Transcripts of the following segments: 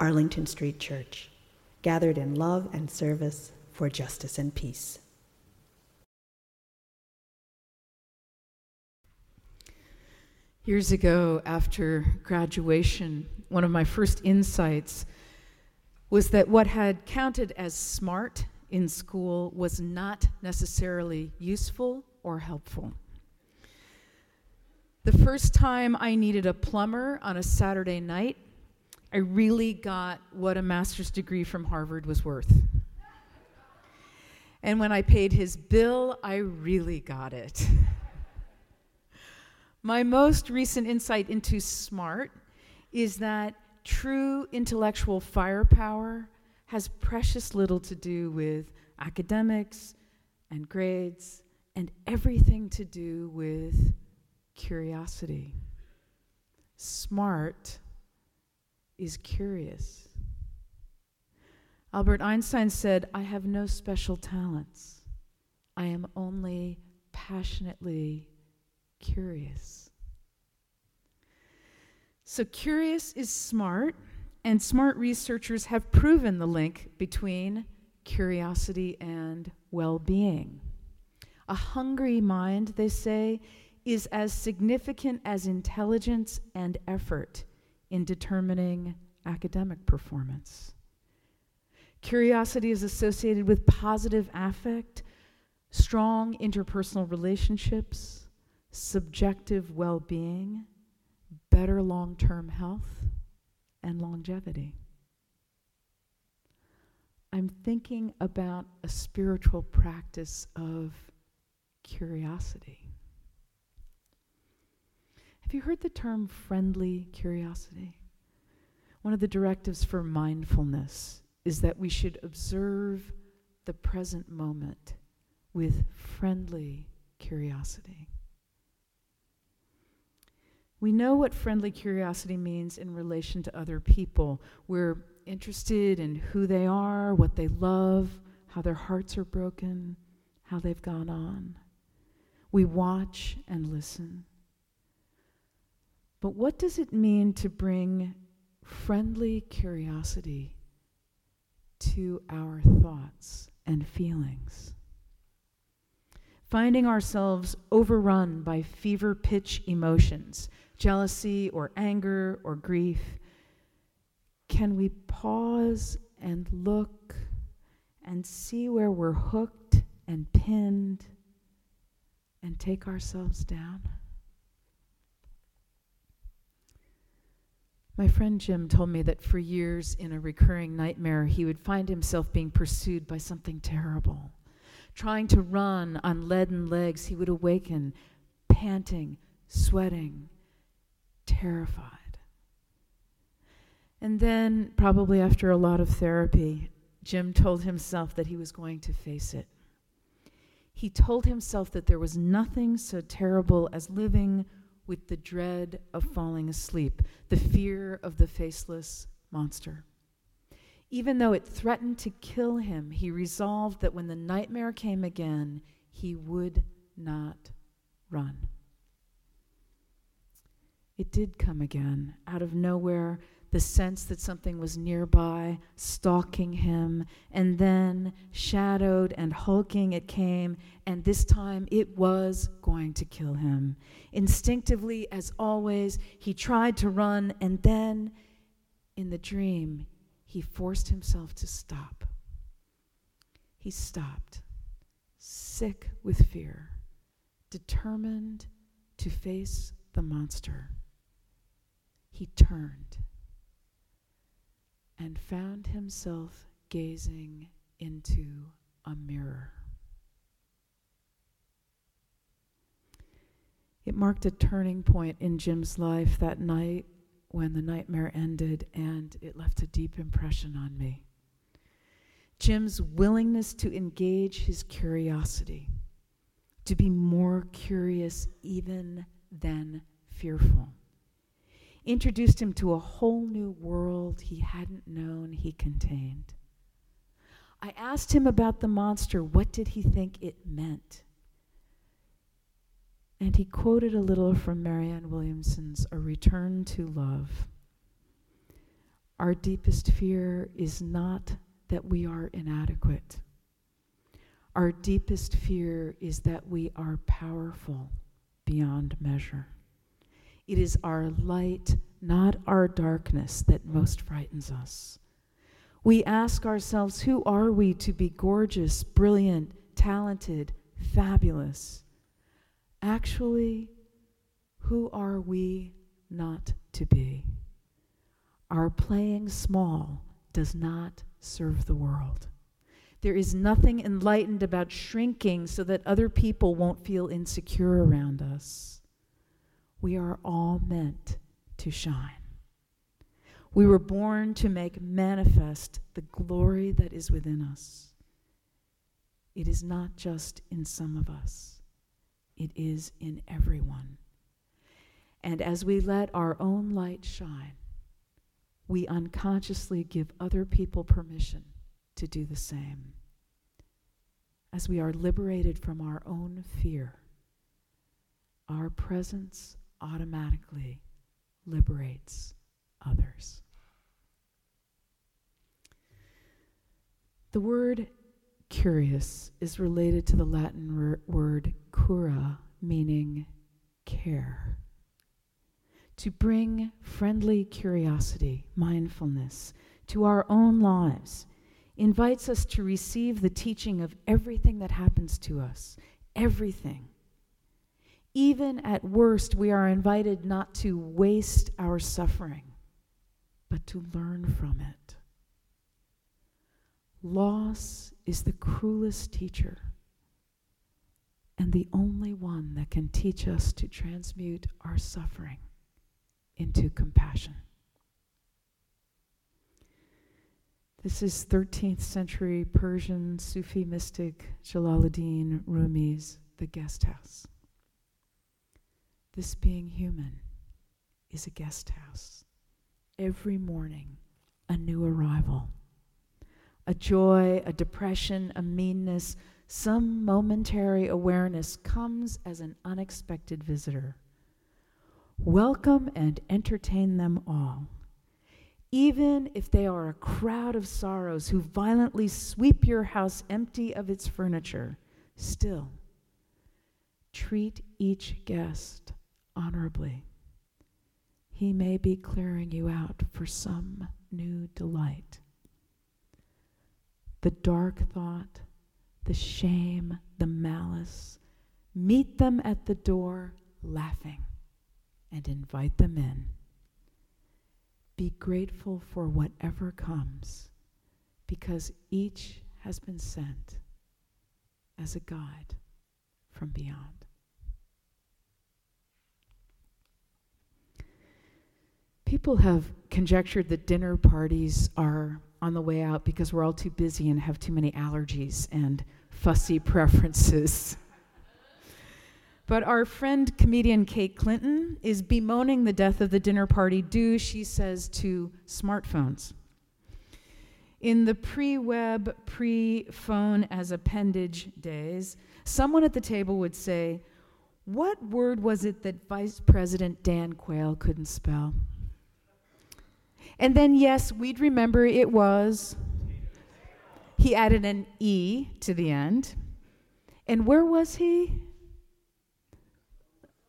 Arlington Street Church, gathered in love and service for justice and peace. Years ago, after graduation, one of my first insights was that what had counted as smart in school was not necessarily useful or helpful. The first time I needed a plumber on a Saturday night, I really got what a master's degree from Harvard was worth. And when I paid his bill, I really got it. My most recent insight into smart is that true intellectual firepower has precious little to do with academics and grades and everything to do with curiosity. Smart is curious. Albert Einstein said, I have no special talents. I am only passionately curious. So, curious is smart, and smart researchers have proven the link between curiosity and well being. A hungry mind, they say, is as significant as intelligence and effort in determining academic performance. Curiosity is associated with positive affect, strong interpersonal relationships, subjective well being, better long term health, and longevity. I'm thinking about a spiritual practice of curiosity. Have you heard the term friendly curiosity? One of the directives for mindfulness is that we should observe the present moment with friendly curiosity. We know what friendly curiosity means in relation to other people. We're interested in who they are, what they love, how their hearts are broken, how they've gone on. We watch and listen. But what does it mean to bring friendly curiosity to our thoughts and feelings? Finding ourselves overrun by fever pitch emotions, jealousy or anger or grief, can we pause and look and see where we're hooked and pinned and take ourselves down? My friend Jim told me that for years in a recurring nightmare, he would find himself being pursued by something terrible. Trying to run on leaden legs, he would awaken, panting, sweating, terrified. And then, probably after a lot of therapy, Jim told himself that he was going to face it. He told himself that there was nothing so terrible as living with the dread of falling asleep, the fear of the faceless monster. Even though it threatened to kill him, he resolved that when the nightmare came again, he would not run. It did come again out of nowhere the sense that something was nearby, stalking him, and then, shadowed and hulking, it came, and this time it was going to kill him. Instinctively, as always, he tried to run, and then, in the dream, he forced himself to stop. He stopped, sick with fear, determined to face the monster. He turned and found himself gazing into a mirror. It marked a turning point in Jim's life that night when the nightmare ended, and it left a deep impression on me. Jim's willingness to engage his curiosity, to be more curious even than fearful, introduced him to a whole new world he hadn't known he contained. I asked him about the monster. What did he think it meant? And he quoted a little from Marianne Williamson's A Return to Love. Our deepest fear is not that we are inadequate. Our deepest fear is that we are powerful beyond measure. It is our light, not our darkness, that most frightens us. We ask ourselves, who are we to be gorgeous, brilliant, talented, fabulous? Actually, who are we not to be? Our playing small does not serve the world. There is nothing enlightened about shrinking so that other people won't feel insecure around us. We are all meant to shine. We were born to make manifest the glory that is within us. It is not just in some of us, it is in everyone. And as we let our own light shine, we unconsciously give other people permission to do the same. As we are liberated from our own fear, our presence automatically liberates others. The word curious is related to the Latin word cura, meaning care. To bring friendly curiosity, mindfulness, to our own lives invites us to receive the teaching of everything that happens to us, everything. Even at worst, we are invited not to waste our suffering, but to learn from it. Loss is the cruelest teacher and the only one that can teach us to transmute our suffering into compassion. This is 13th century Persian Sufi mystic Jalaluddin Rumi's The Guest House. This being human is a guest house. Every morning, a new arrival a joy, a depression, a meanness, some momentary awareness comes as an unexpected visitor. Welcome and entertain them all. Even if they are a crowd of sorrows who violently sweep your house empty of its furniture, still treat each guest honorably. He may be clearing you out for some new delight the dark thought, the shame, the malice. Meet them at the door laughing and invite them in. Be grateful for whatever comes because each has been sent as a guide from beyond. People have conjectured that dinner parties are on the way out because we're all too busy and have too many allergies and fussy preferences. But our friend comedian Kate Clinton is bemoaning the death of the dinner party due, she says, to smartphones. In the pre web, pre phone as appendage days, someone at the table would say, What word was it that Vice President Dan Quayle couldn't spell? And then, yes, we'd remember it was. He added an E to the end. And where was he?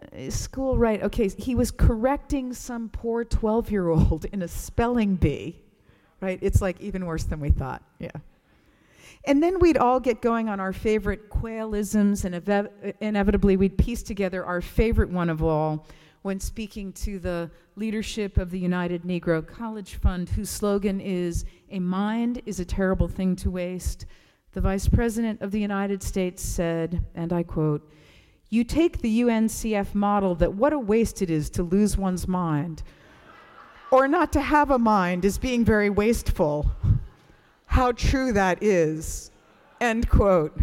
Uh, school, right. Okay, he was correcting some poor 12 year old in a spelling bee, right? It's like even worse than we thought, yeah. And then we'd all get going on our favorite Quaylisms, and inevitably we'd piece together our favorite one of all, when speaking to the leadership of the United Negro College Fund, whose slogan is A mind is a terrible thing to waste. The Vice President of the United States said, and I quote, You take the UNCF model that what a waste it is to lose one's mind. or not to have a mind is being very wasteful. How true that is. End quote.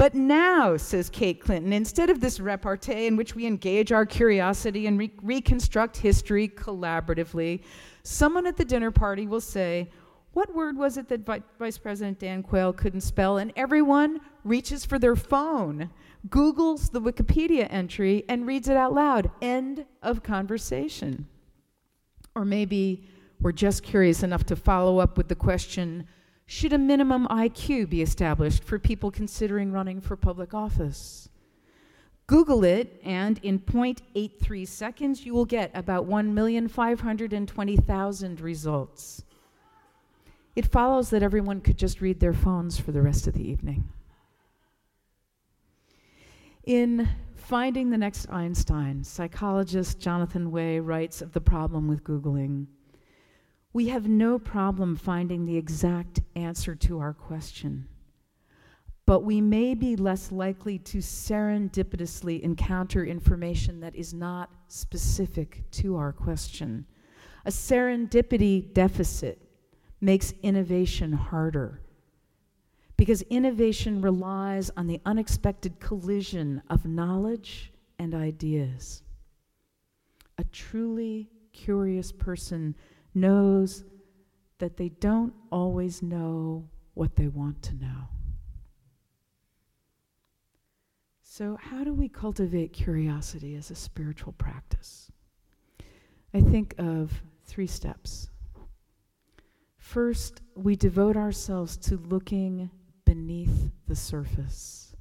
But now, says Kate Clinton, instead of this repartee in which we engage our curiosity and re- reconstruct history collaboratively, someone at the dinner party will say, What word was it that Vi- Vice President Dan Quayle couldn't spell? And everyone reaches for their phone, Googles the Wikipedia entry, and reads it out loud. End of conversation. Or maybe we're just curious enough to follow up with the question, should a minimum IQ be established for people considering running for public office? Google it, and in 0.83 seconds, you will get about 1,520,000 results. It follows that everyone could just read their phones for the rest of the evening. In Finding the Next Einstein, psychologist Jonathan Wai writes of the problem with Googling. We have no problem finding the exact answer to our question, but we may be less likely to serendipitously encounter information that is not specific to our question. A serendipity deficit makes innovation harder because innovation relies on the unexpected collision of knowledge and ideas. A truly curious person knows that they don't always know what they want to know. So, how do we cultivate curiosity as a spiritual practice? I think of three steps. First, we devote ourselves to looking beneath the surface.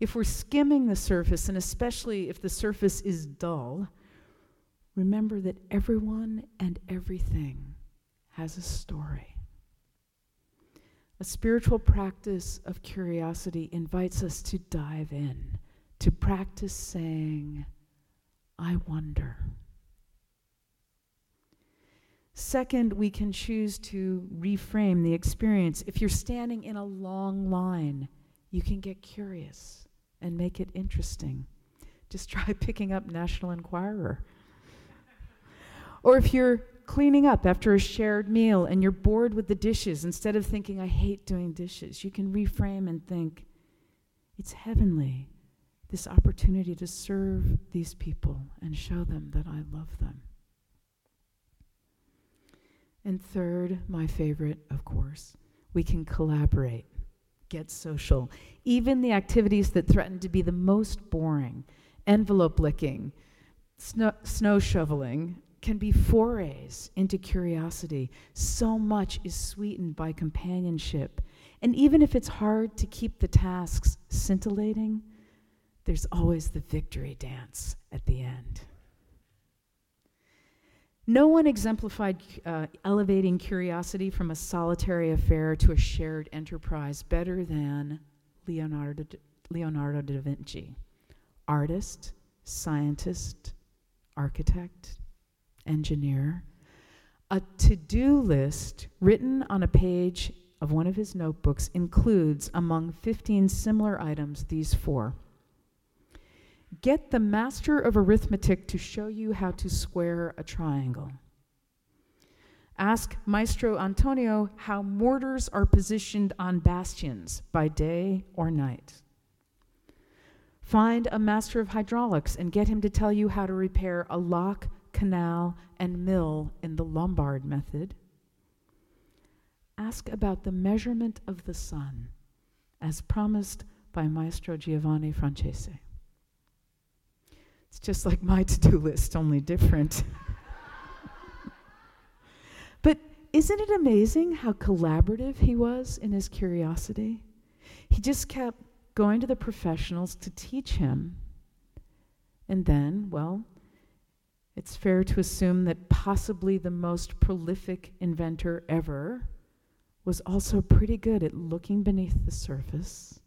If we're skimming the surface, and especially if the surface is dull, remember that everyone and everything has a story. A spiritual practice of curiosity invites us to dive in, to practice saying, I wonder. Second, we can choose to reframe the experience. If you're standing in a long line, you can get curious and make it interesting. Just try picking up National Enquirer. Or if you're cleaning up after a shared meal and you're bored with the dishes, instead of thinking, I hate doing dishes, you can reframe and think, it's heavenly, this opportunity to serve these people and show them that I love them. And third, my favorite, of course, we can collaborate, get social. Even the activities that threaten to be the most boring, envelope licking, snow, snow shoveling, can be forays into curiosity. So much is sweetened by companionship. And even if it's hard to keep the tasks scintillating, there's always the victory dance at the end. No one exemplified uh, elevating curiosity from a solitary affair to a shared enterprise better than Leonardo, Leonardo da Vinci. Artist, scientist, architect, engineer, a to do list written on a page of one of his notebooks includes, among 15 similar items, these four. Get the master of arithmetic to show you how to square a triangle. Ask Maestro Antonio how mortars are positioned on bastions by day or night. Find a master of hydraulics and get him to tell you how to repair a lock canal, and mill in the Lombard method. Ask about the measurement of the sun, as promised by Maestro Giovanni Francese. It's just like my to do list, only different. but isn't it amazing how collaborative he was in his curiosity? He just kept going to the professionals to teach him. And then, well, it's fair to assume that possibly the most prolific inventor ever was also pretty good at looking beneath the surface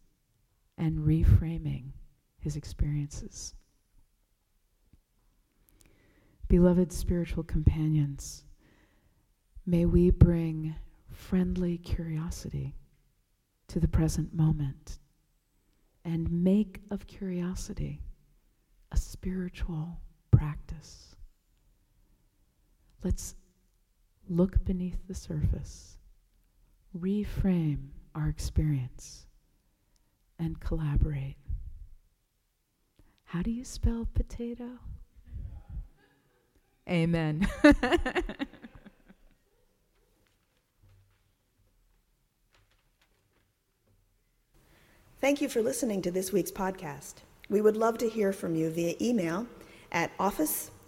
and reframing his experiences. Beloved spiritual companions, may we bring friendly curiosity to the present moment and make of curiosity a spiritual practice. Let's look beneath the surface, reframe our experience, and collaborate. How do you spell potato? Amen. Thank you for listening to this week's podcast. We would love to hear from you via email at office